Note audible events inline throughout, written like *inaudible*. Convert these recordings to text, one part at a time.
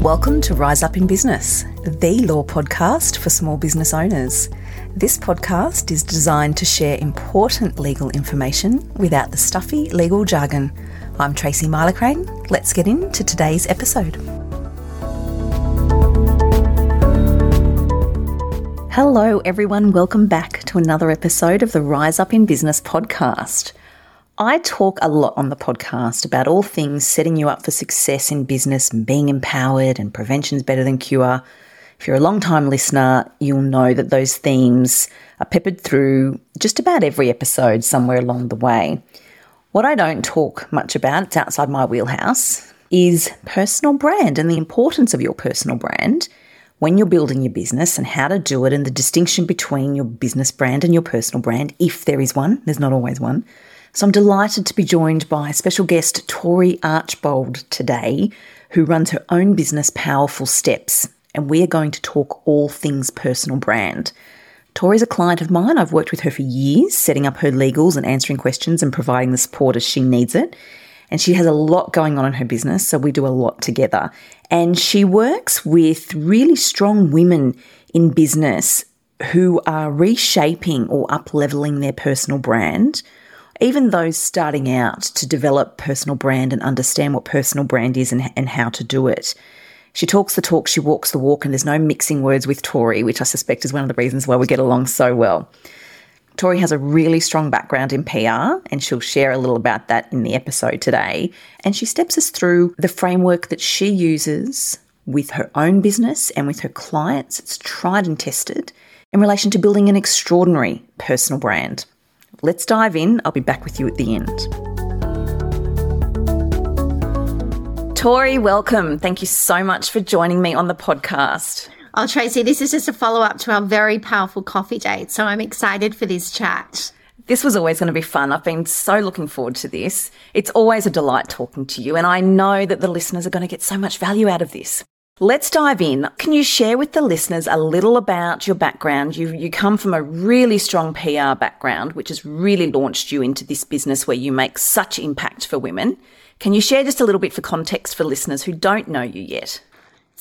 Welcome to Rise Up in Business, the law podcast for small business owners. This podcast is designed to share important legal information without the stuffy legal jargon. I'm Tracy Milacrane. Let's get into today's episode. Hello, everyone. Welcome back to another episode of the Rise Up in Business podcast. I talk a lot on the podcast about all things setting you up for success in business, and being empowered, and prevention's better than cure. If you're a long time listener, you'll know that those themes are peppered through just about every episode somewhere along the way. What I don't talk much about, it's outside my wheelhouse, is personal brand and the importance of your personal brand when you're building your business and how to do it and the distinction between your business brand and your personal brand, if there is one, there's not always one so I'm delighted to be joined by special guest Tory Archbold today, who runs her own business, Powerful Steps. And we are going to talk all things personal brand. Tory's a client of mine. I've worked with her for years, setting up her legals and answering questions and providing the support as she needs it. And she has a lot going on in her business, so we do a lot together. And she works with really strong women in business who are reshaping or up leveling their personal brand even those starting out to develop personal brand and understand what personal brand is and, and how to do it. She talks the talk, she walks the walk, and there's no mixing words with Tory, which I suspect is one of the reasons why we get along so well. Tori has a really strong background in PR, and she'll share a little about that in the episode today. And she steps us through the framework that she uses with her own business and with her clients. It's tried and tested in relation to building an extraordinary personal brand. Let's dive in. I'll be back with you at the end. Tory, welcome. Thank you so much for joining me on the podcast. Oh, Tracy, this is just a follow up to our very powerful coffee date. So I'm excited for this chat. This was always going to be fun. I've been so looking forward to this. It's always a delight talking to you, and I know that the listeners are going to get so much value out of this. Let's dive in. Can you share with the listeners a little about your background? You, you come from a really strong PR background, which has really launched you into this business where you make such impact for women. Can you share just a little bit for context for listeners who don't know you yet?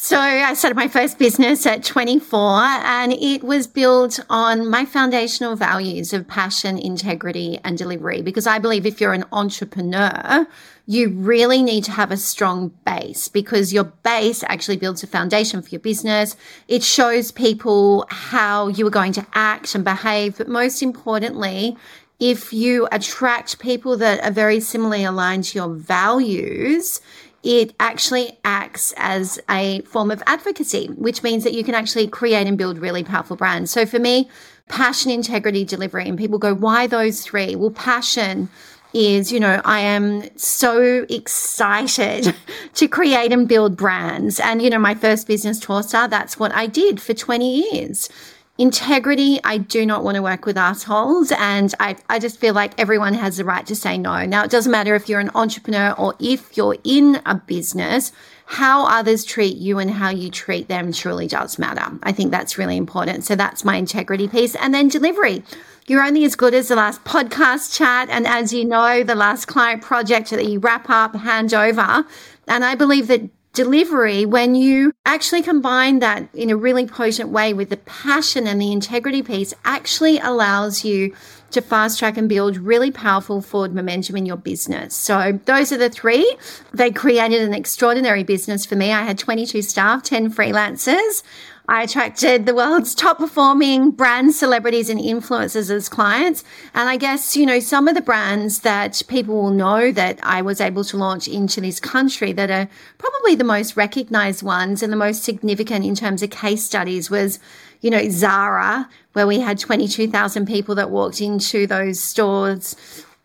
So I started my first business at 24 and it was built on my foundational values of passion, integrity and delivery because I believe if you're an entrepreneur, you really need to have a strong base because your base actually builds a foundation for your business. It shows people how you are going to act and behave, but most importantly, if you attract people that are very similarly aligned to your values, it actually acts as a form of advocacy, which means that you can actually create and build really powerful brands. So for me, passion, integrity, delivery, and people go, why those three? Well, passion is, you know, I am so excited *laughs* to create and build brands. And, you know, my first business, tour Torstar, that's what I did for 20 years. Integrity, I do not want to work with assholes. And I, I just feel like everyone has the right to say no. Now, it doesn't matter if you're an entrepreneur or if you're in a business, how others treat you and how you treat them truly does matter. I think that's really important. So that's my integrity piece. And then delivery. You're only as good as the last podcast chat. And as you know, the last client project that you wrap up, hand over. And I believe that delivery, when you actually combine that in a really potent way with the passion and the integrity piece, actually allows you to fast track and build really powerful forward momentum in your business. So those are the three. They created an extraordinary business for me. I had 22 staff, 10 freelancers. I attracted the world's top performing brand celebrities and influencers as clients. And I guess, you know, some of the brands that people will know that I was able to launch into this country that are probably the most recognized ones and the most significant in terms of case studies was, you know, Zara, where we had 22,000 people that walked into those stores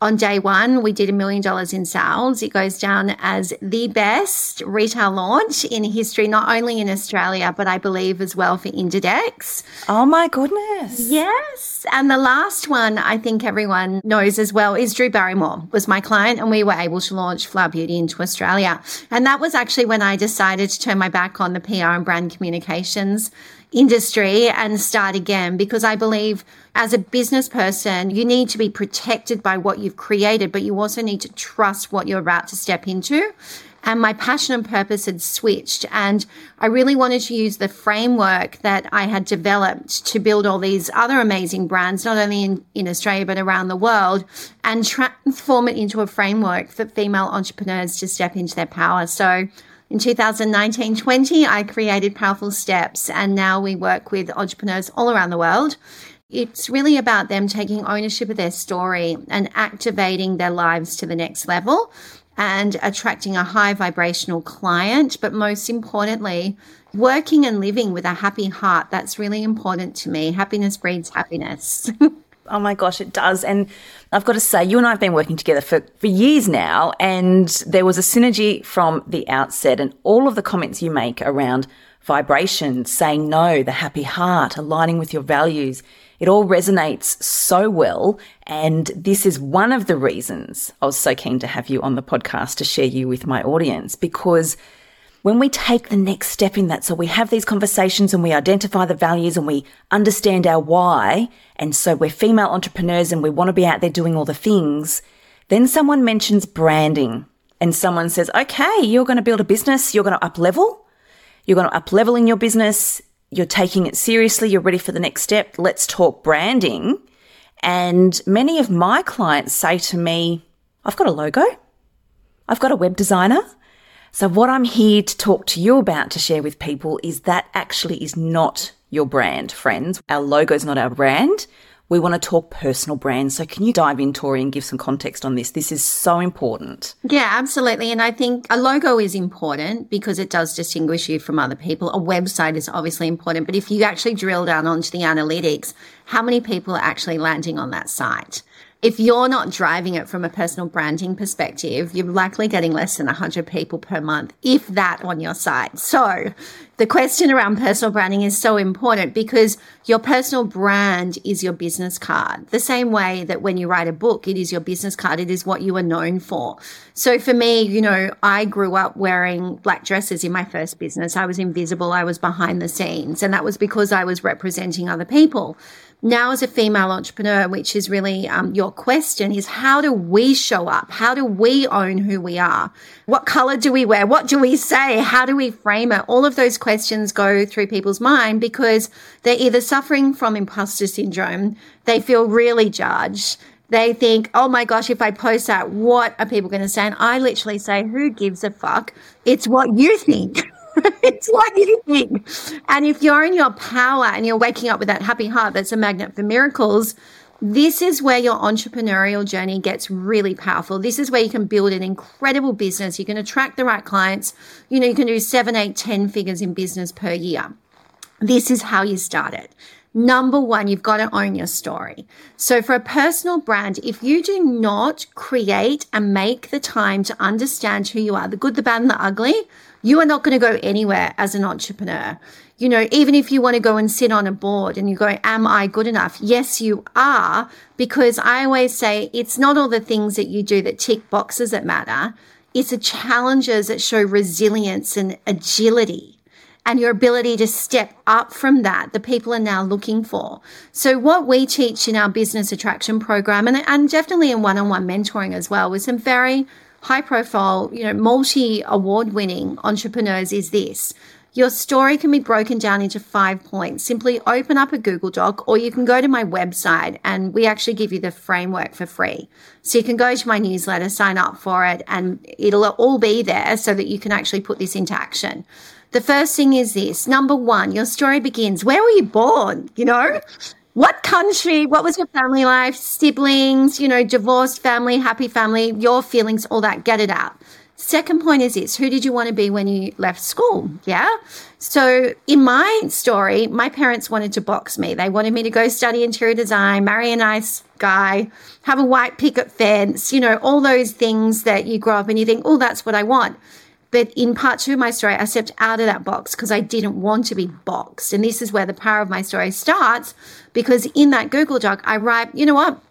on day one, we did a million dollars in sales. It goes down as the best retail launch in history, not only in Australia, but I believe as well for Inditex. Oh my goodness. Yes. And the last one I think everyone knows as well is Drew Barrymore was my client and we were able to launch Flower Beauty into Australia. And that was actually when I decided to turn my back on the PR and brand communications industry and start again because I believe as a business person, you need to be protected by what you've created, but you also need to trust what you're about to step into. and my passion and purpose had switched. And I really wanted to use the framework that I had developed to build all these other amazing brands, not only in, in Australia, but around the world, and transform it into a framework for female entrepreneurs to step into their power. So in 2019 20, I created Powerful Steps, and now we work with entrepreneurs all around the world. It's really about them taking ownership of their story and activating their lives to the next level and attracting a high vibrational client. But most importantly, working and living with a happy heart. That's really important to me. Happiness breeds happiness. *laughs* Oh my gosh, it does. And I've got to say, you and I have been working together for, for years now, and there was a synergy from the outset. And all of the comments you make around vibration, saying no, the happy heart, aligning with your values, it all resonates so well. And this is one of the reasons I was so keen to have you on the podcast to share you with my audience because when we take the next step in that, so we have these conversations and we identify the values and we understand our why, and so we're female entrepreneurs and we want to be out there doing all the things, then someone mentions branding and someone says, okay, you're going to build a business, you're going to up level, you're going to up level in your business, you're taking it seriously, you're ready for the next step, let's talk branding. And many of my clients say to me, I've got a logo, I've got a web designer. So, what I'm here to talk to you about to share with people is that actually is not your brand, friends. Our logo is not our brand we want to talk personal brands. So, can you dive in, Tory, and give some context on this? This is so important. Yeah, absolutely. And I think a logo is important because it does distinguish you from other people. A website is obviously important. But if you actually drill down onto the analytics, how many people are actually landing on that site? if you're not driving it from a personal branding perspective, you're likely getting less than 100 people per month, if that, on your site. So, the question around personal branding is so important because your personal brand is your business card. The same way that when you write a book, it is your business card, it is what you are known for. So, for me, you know, I grew up wearing black dresses in my first business. I was invisible, I was behind the scenes, and that was because I was representing other people now as a female entrepreneur, which is really um, your question, is how do we show up? How do we own who we are? What color do we wear? What do we say? How do we frame it? All of those questions go through people's mind because they're either suffering from imposter syndrome, they feel really judged. They think, oh my gosh, if I post that, what are people going to say? And I literally say, who gives a fuck? It's what you think. *laughs* it's what you think. And if you're in your power and you're waking up with that happy heart that's a magnet for miracles, this is where your entrepreneurial journey gets really powerful. This is where you can build an incredible business. You can attract the right clients. You know, you can do seven, eight, ten figures in business per year. This is how you start it. Number one, you've got to own your story. So for a personal brand, if you do not create and make the time to understand who you are, the good, the bad, and the ugly, you are not going to go anywhere as an entrepreneur. You know, even if you want to go and sit on a board and you go, Am I good enough? Yes, you are. Because I always say it's not all the things that you do that tick boxes that matter, it's the challenges that show resilience and agility and your ability to step up from that, the people are now looking for. So, what we teach in our business attraction program, and, and definitely in one on one mentoring as well, with some very high profile, you know, multi award winning entrepreneurs is this. Your story can be broken down into five points. Simply open up a Google Doc or you can go to my website and we actually give you the framework for free. So you can go to my newsletter, sign up for it, and it'll all be there so that you can actually put this into action. The first thing is this number one, your story begins where were you born? You know, what country, what was your family life, siblings, you know, divorced family, happy family, your feelings, all that, get it out. Second point is this who did you want to be when you left school? Yeah. So, in my story, my parents wanted to box me. They wanted me to go study interior design, marry a nice guy, have a white picket fence, you know, all those things that you grow up and you think, oh, that's what I want. But in part two of my story, I stepped out of that box because I didn't want to be boxed. And this is where the power of my story starts because in that Google Doc, I write, you know what?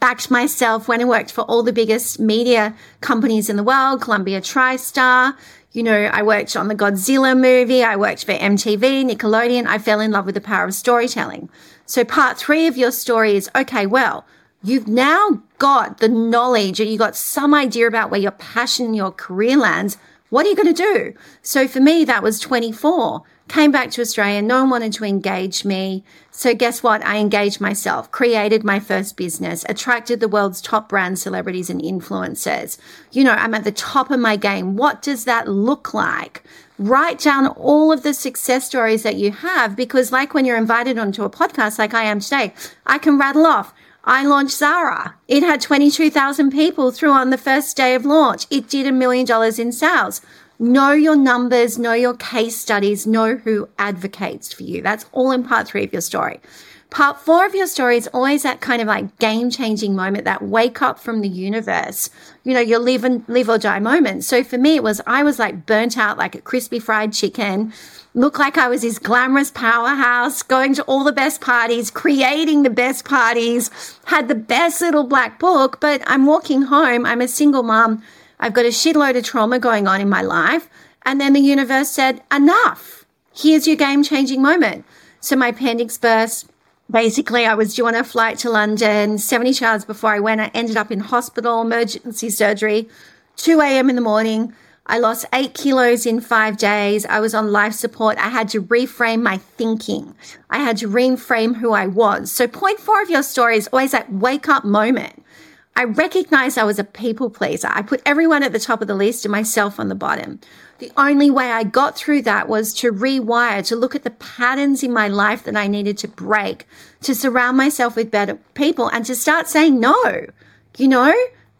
Backed myself when I worked for all the biggest media companies in the world, Columbia TriStar. You know, I worked on the Godzilla movie. I worked for MTV, Nickelodeon. I fell in love with the power of storytelling. So part three of your story is, okay, well, you've now got the knowledge or you got some idea about where your passion your career lands What are you going to do? So for me, that was 24. Came back to Australia. No one wanted to engage me. So guess what? I engaged myself, created my first business, attracted the world's top brand celebrities and influencers. You know, I'm at the top of my game. What does that look like? Write down all of the success stories that you have because like when you're invited onto a podcast like I am today, I can rattle off I launched Zara. It had 22,000 people through on the first day of launch. It did a million dollars in sales. Know your numbers, know your case studies, know who advocates for you. That's all in part three of your story. Part four of your story is always that kind of like game changing moment, that wake up from the universe. You know, your live and live or die moment. So for me, it was, I was like burnt out like a crispy fried chicken, looked like I was this glamorous powerhouse, going to all the best parties, creating the best parties, had the best little black book. But I'm walking home. I'm a single mom. I've got a shitload of trauma going on in my life. And then the universe said, enough. Here's your game changing moment. So my appendix burst basically I was due on a flight to London 70 hours before I went. I ended up in hospital, emergency surgery, 2 a.m. in the morning. I lost eight kilos in five days. I was on life support. I had to reframe my thinking. I had to reframe who I was. So point four of your story is always that wake up moment. I recognized I was a people pleaser. I put everyone at the top of the list and myself on the bottom. The only way I got through that was to rewire, to look at the patterns in my life that I needed to break, to surround myself with better people and to start saying no. You know,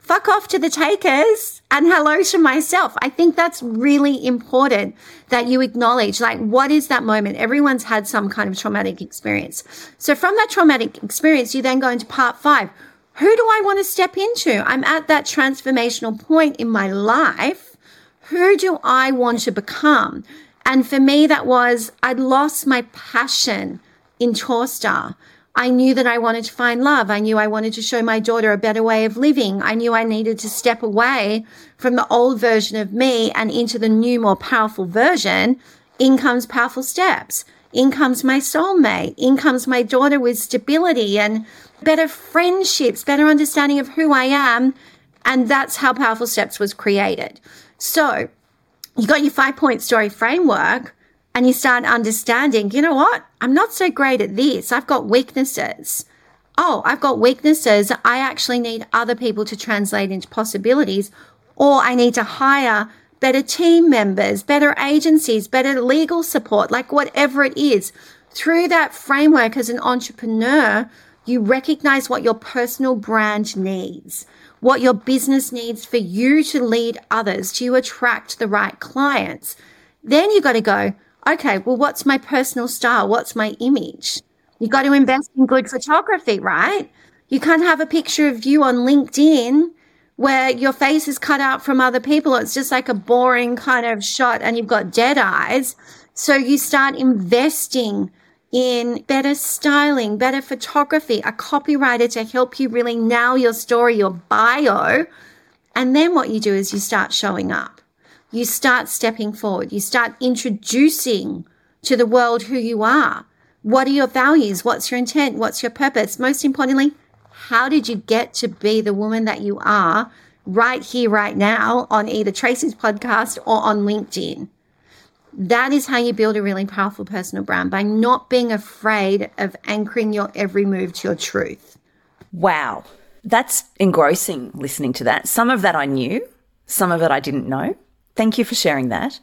fuck off to the takers and hello to myself. I think that's really important that you acknowledge like what is that moment? Everyone's had some kind of traumatic experience. So from that traumatic experience, you then go into part five. Who do I want to step into? I'm at that transformational point in my life who do I want to become? And for me, that was I'd lost my passion in Torstar. I knew that I wanted to find love. I knew I wanted to show my daughter a better way of living. I knew I needed to step away from the old version of me and into the new, more powerful version. In comes powerful steps. In comes my soulmate. In comes my daughter with stability and better friendships, better understanding of who I am. And that's how Powerful Steps was created. So you got your five point story framework and you start understanding, you know what? I'm not so great at this. I've got weaknesses. Oh, I've got weaknesses. I actually need other people to translate into possibilities, or I need to hire better team members, better agencies, better legal support, like whatever it is. Through that framework as an entrepreneur, you recognize what your personal brand needs what your business needs for you to lead others, to attract the right clients. Then you got to go, okay, well, what's my personal style? What's my image? You got to invest in good photography, right? You can't have a picture of you on LinkedIn where your face is cut out from other people. It's just like a boring kind of shot and you've got dead eyes. So you start investing in better styling, better photography, a copywriter to help you really nail your story, your bio. And then what you do is you start showing up. You start stepping forward. You start introducing to the world who you are. What are your values? What's your intent? What's your purpose? Most importantly, how did you get to be the woman that you are right here, right now on either Tracy's podcast or on LinkedIn? That is how you build a really powerful personal brand by not being afraid of anchoring your every move to your truth. Wow. That's engrossing listening to that. Some of that I knew, some of it I didn't know. Thank you for sharing that.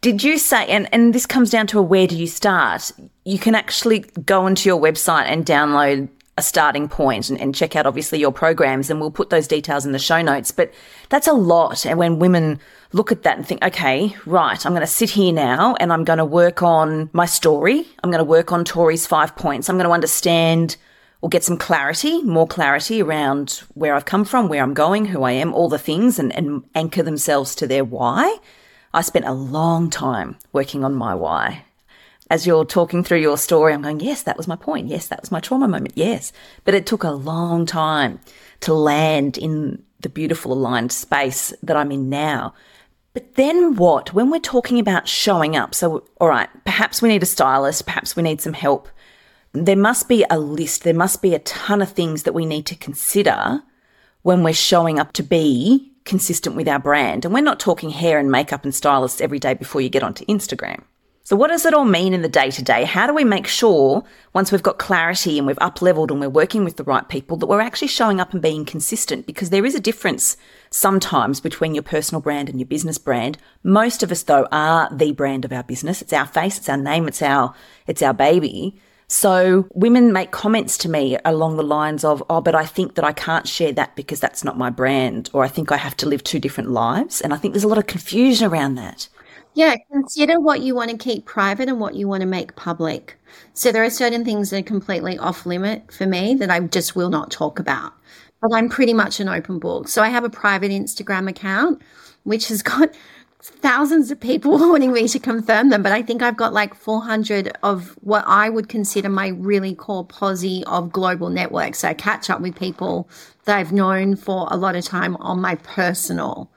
Did you say, and, and this comes down to a where do you start? You can actually go onto your website and download a starting point and, and, check out obviously your programs and we'll put those details in the show notes. But that's a lot. And when women look at that and think, okay, right, I'm going to sit here now and I'm going to work on my story. I'm going to work on Tory's five points. I'm going to understand or get some clarity, more clarity around where I've come from, where I'm going, who I am, all the things and, and anchor themselves to their why. I spent a long time working on my why as you're talking through your story, I'm going, yes, that was my point. Yes, that was my trauma moment. Yes. But it took a long time to land in the beautiful aligned space that I'm in now. But then what? When we're talking about showing up, so, all right, perhaps we need a stylist, perhaps we need some help. There must be a list, there must be a ton of things that we need to consider when we're showing up to be consistent with our brand. And we're not talking hair and makeup and stylists every day before you get onto Instagram. So what does it all mean in the day to day? How do we make sure once we've got clarity and we've up leveled and we're working with the right people that we're actually showing up and being consistent? Because there is a difference sometimes between your personal brand and your business brand. Most of us though are the brand of our business. It's our face, it's our name, it's our, it's our baby. So women make comments to me along the lines of, oh, but I think that I can't share that because that's not my brand, or I think I have to live two different lives. And I think there's a lot of confusion around that. Yeah, consider what you want to keep private and what you want to make public. So there are certain things that are completely off limit for me that I just will not talk about. But I'm pretty much an open book. So I have a private Instagram account, which has got thousands of people *laughs* wanting me to confirm them, but I think I've got like 400 of what I would consider my really core posse of global networks. So I catch up with people that I've known for a lot of time on my personal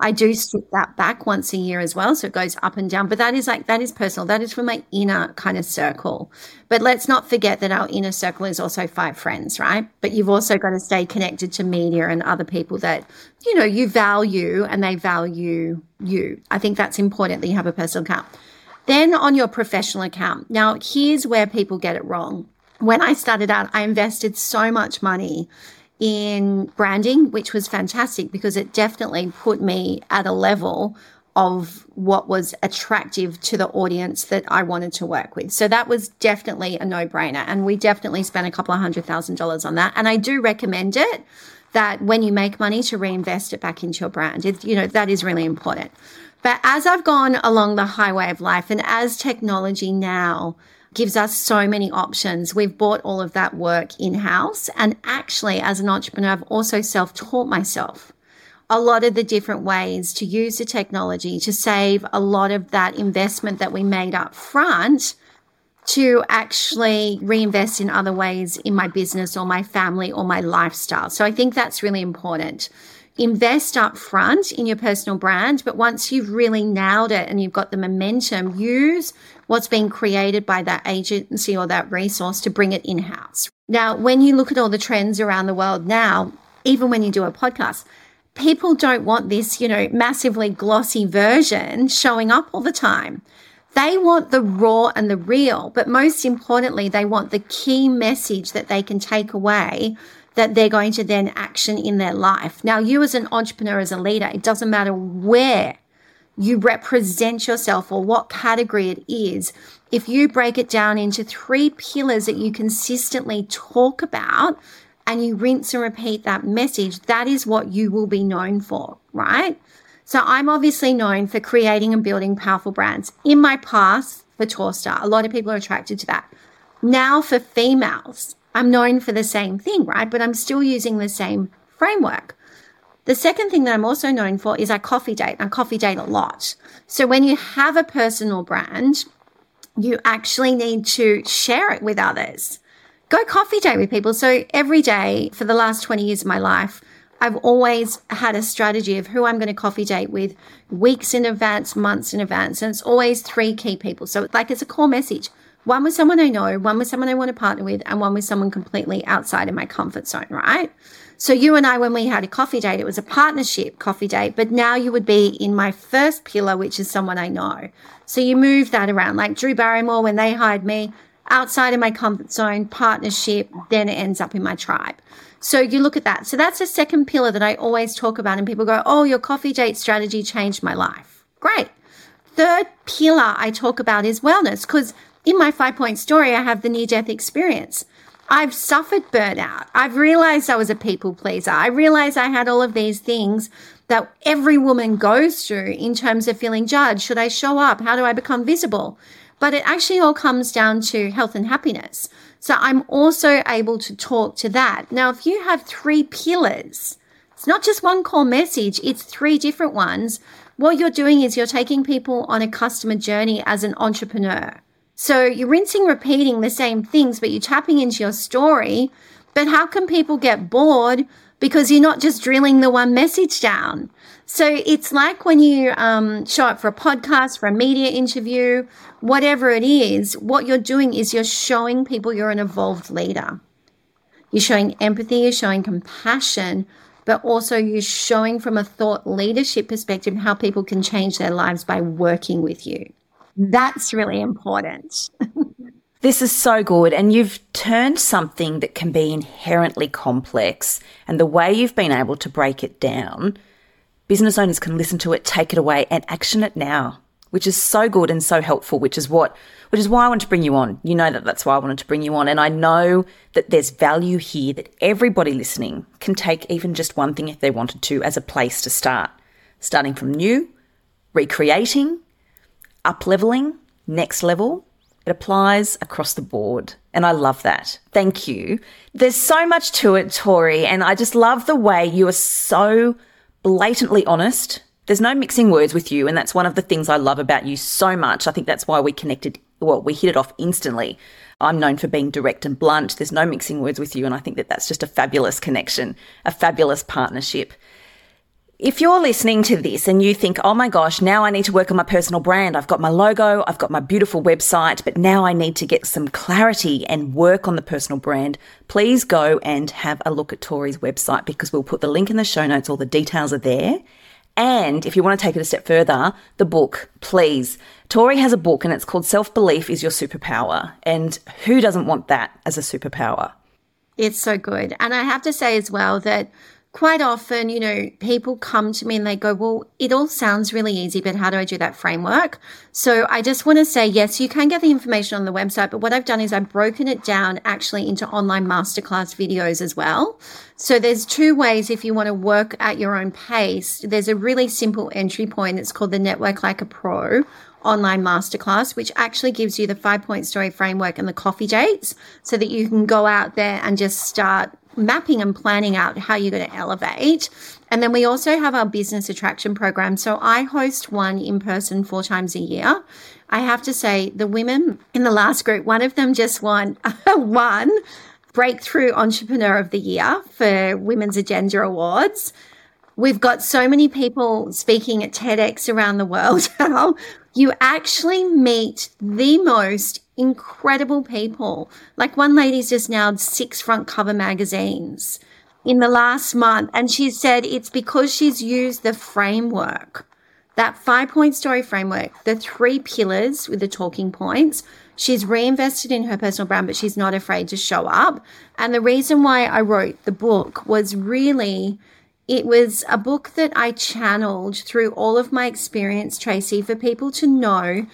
I do strip that back once a year as well. So it goes up and down. But that is like, that is personal. That is for my inner kind of circle. But let's not forget that our inner circle is also five friends, right? But you've also got to stay connected to media and other people that, you know, you value and they value you. I think that's important that you have a personal account. Then on your professional account. Now, here's where people get it wrong. When I started out, I invested so much money in branding, which was fantastic because it definitely put me at a level of what was attractive to the audience that I wanted to work with. So that was definitely a no brainer. And we definitely spent a couple of hundred thousand dollars on that. And I do recommend it that when you make money to reinvest it back into your brand. It, you know, that is really important. But as I've gone along the highway of life and as technology now gives us so many options. We've bought all of that work in house. And actually, as an entrepreneur, I've also self taught myself a lot of the different ways to use the technology to save a lot of that investment that we made up front to actually reinvest in other ways in my business or my family or my lifestyle. So I think that's really important invest up front in your personal brand, but once you've really nailed it and you've got the momentum, use what's being created by that agency or that resource to bring it in house. Now, when you look at all the trends around the world now, even when you do a podcast, people don't want this, you know, massively glossy version showing up all the time. They want the raw and the real, but most importantly, they want the key message that they can take away that they're going to then action in their life. Now, you as an entrepreneur, as a leader, it doesn't matter where you represent yourself or what category it is. If you break it down into three pillars that you consistently talk about and you rinse and repeat that message, that is what you will be known for, right? So I'm obviously known for creating and building powerful brands. In my past, for Torstar, a lot of people are attracted to that. Now for females, I'm known for the same thing, right? But I'm still using the same framework. The second thing that I'm also known for is I coffee date. I coffee date a lot. So when you have a personal brand, you actually need to share it with others. Go coffee date with people. So every day for the last 20 years of my life, I've always had a strategy of who I'm going to coffee date with weeks in advance, months in advance. And it's always three key people. So like it's a core message. One with someone I know, one with someone I want to partner with, and one with someone completely outside of my comfort zone, right? So you and I, when we had a coffee date, it was a partnership coffee date, but now you would be in my first pillar, which is someone I know. So you move that around. Like Drew Barrymore, when they hired me, outside of my comfort zone, partnership, then it ends up in my tribe. So you look at that. So that's the second pillar that I always talk about. And people go, Oh, your coffee date strategy changed my life. Great. Third pillar I talk about is wellness because in my five point story, I have the near death experience. I've suffered burnout. I've realized I was a people pleaser. I realized I had all of these things that every woman goes through in terms of feeling judged. Should I show up? How do I become visible? But it actually all comes down to health and happiness. So I'm also able to talk to that. Now, if you have three pillars, it's not just one core message, it's three different ones. What you're doing is you're taking people on a customer journey as an entrepreneur. So you're rinsing, repeating the same things, but you're tapping into your story. But how can people get bored because you're not just drilling the one message down? So it's like when you um, show up for a podcast, for a media interview, whatever it is, what you're doing is you're showing people you're an evolved leader. You're showing empathy, you're showing compassion, but also you're showing from a thought leadership perspective how people can change their lives by working with you. That's really important. *laughs* This is so good. And you've turned something that can be inherently complex and the way you've been able to break it down, business owners can listen to it, take it away and action it now, which is so good and so helpful, which is what, which is why I want to bring you on. You know that that's why I wanted to bring you on. And I know that there's value here that everybody listening can take even just one thing if they wanted to as a place to start, starting from new, recreating, up leveling, next level it applies across the board. And I love that. Thank you. There's so much to it, Tory. And I just love the way you are so blatantly honest. There's no mixing words with you. And that's one of the things I love about you so much. I think that's why we connected. Well, we hit it off instantly. I'm known for being direct and blunt. There's no mixing words with you. And I think that that's just a fabulous connection, a fabulous partnership. If you're listening to this and you think, oh my gosh, now I need to work on my personal brand. I've got my logo, I've got my beautiful website, but now I need to get some clarity and work on the personal brand, please go and have a look at Tory's website because we'll put the link in the show notes. All the details are there. And if you want to take it a step further, the book, please. Tory has a book and it's called Self Belief is Your Superpower. And who doesn't want that as a superpower? It's so good. And I have to say as well that quite often, you know, people come to me and they go, Well, it all sounds really easy, but how do I do that framework? So I just want to say, yes, you can get the information on the website, but what I've done is I've broken it down actually into online masterclass videos as well. So there's two ways if you want to work at your own pace. There's a really simple entry point. It's called the Network Like a Pro online masterclass, which actually gives you the five point story framework and the coffee dates so that you can go out there and just start mapping and planning out how you're going to elevate. And then we also have our business attraction program. So I host one in person four times a year. I have to say, the women in the last group, one of them just won *laughs* one breakthrough entrepreneur of the year for Women's Agenda Awards. We've got so many people speaking at TEDx around the world *laughs* now. you actually meet the most incredible people. Like one lady's just now six front cover magazines in the last month. And she said it's because she's used the framework, that five point story framework, the three pillars with the talking points. She's reinvested in her personal brand, but she's not afraid to show up. And the reason why I wrote the book was really it was a book that I channeled through all of my experience, Tracy, for people to know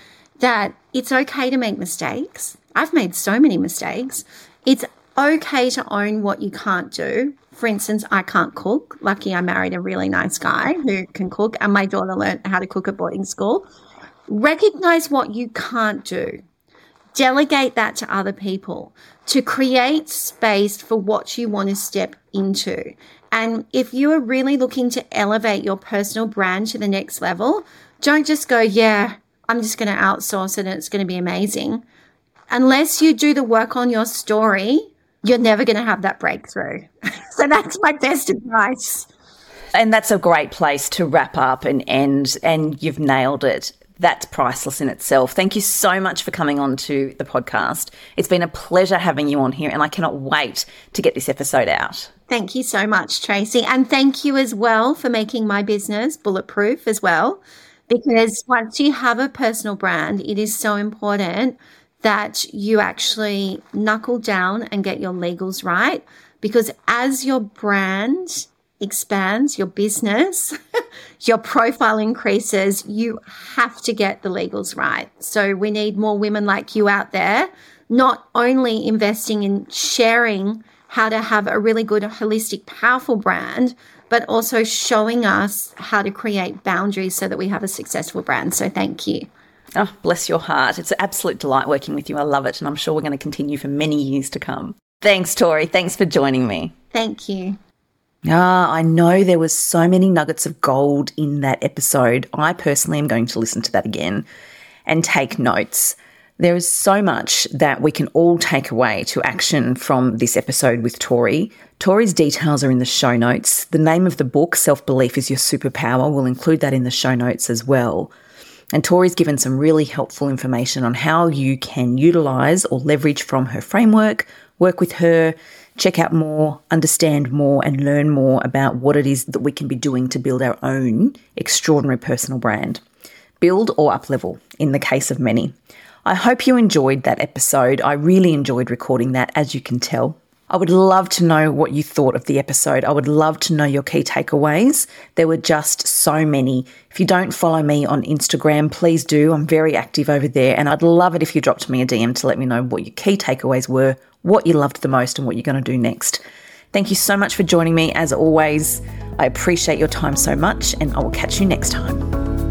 that it's okay to make mistakes. I've made so many mistakes. It's okay to own what you can't do. For instance, I can't cook. Lucky I married a really nice guy who can cook, and my daughter learned how to cook at boarding school. Recognize what you can't do. Delegate that to other people to create space for what you want to step into. And if you are really looking to elevate your personal brand to the next level, don't just go, yeah, I'm just going to outsource it and it's going to be amazing. Unless you do the work on your story, you're never going to have that breakthrough. *laughs* so that's my best advice. And that's a great place to wrap up and end. And you've nailed it. That's priceless in itself. Thank you so much for coming on to the podcast. It's been a pleasure having you on here, and I cannot wait to get this episode out. Thank you so much, Tracy. And thank you as well for making my business bulletproof as well. Because once you have a personal brand, it is so important that you actually knuckle down and get your legals right. Because as your brand expands, your business, *laughs* your profile increases, you have to get the legals right. So we need more women like you out there, not only investing in sharing how to have a really good, holistic, powerful brand, but also showing us how to create boundaries so that we have a successful brand. So thank you. Oh, bless your heart. It's an absolute delight working with you. I love it. And I'm sure we're going to continue for many years to come. Thanks, Tory. Thanks for joining me. Thank you. Ah, I know there was so many nuggets of gold in that episode. I personally am going to listen to that again and take notes. There is so much that we can all take away to action from this episode with Tory. Tory's details are in the show notes. The name of the book, Self Belief is Your Superpower, will include that in the show notes as well. And Tory's given some really helpful information on how you can utilize or leverage from her framework, work with her, check out more, understand more, and learn more about what it is that we can be doing to build our own extraordinary personal brand. Build or uplevel, in the case of many. I hope you enjoyed that episode. I really enjoyed recording that, as you can tell. I would love to know what you thought of the episode. I would love to know your key takeaways. There were just so many. If you don't follow me on Instagram, please do. I'm very active over there, and I'd love it if you dropped me a DM to let me know what your key takeaways were, what you loved the most, and what you're going to do next. Thank you so much for joining me. As always, I appreciate your time so much, and I will catch you next time.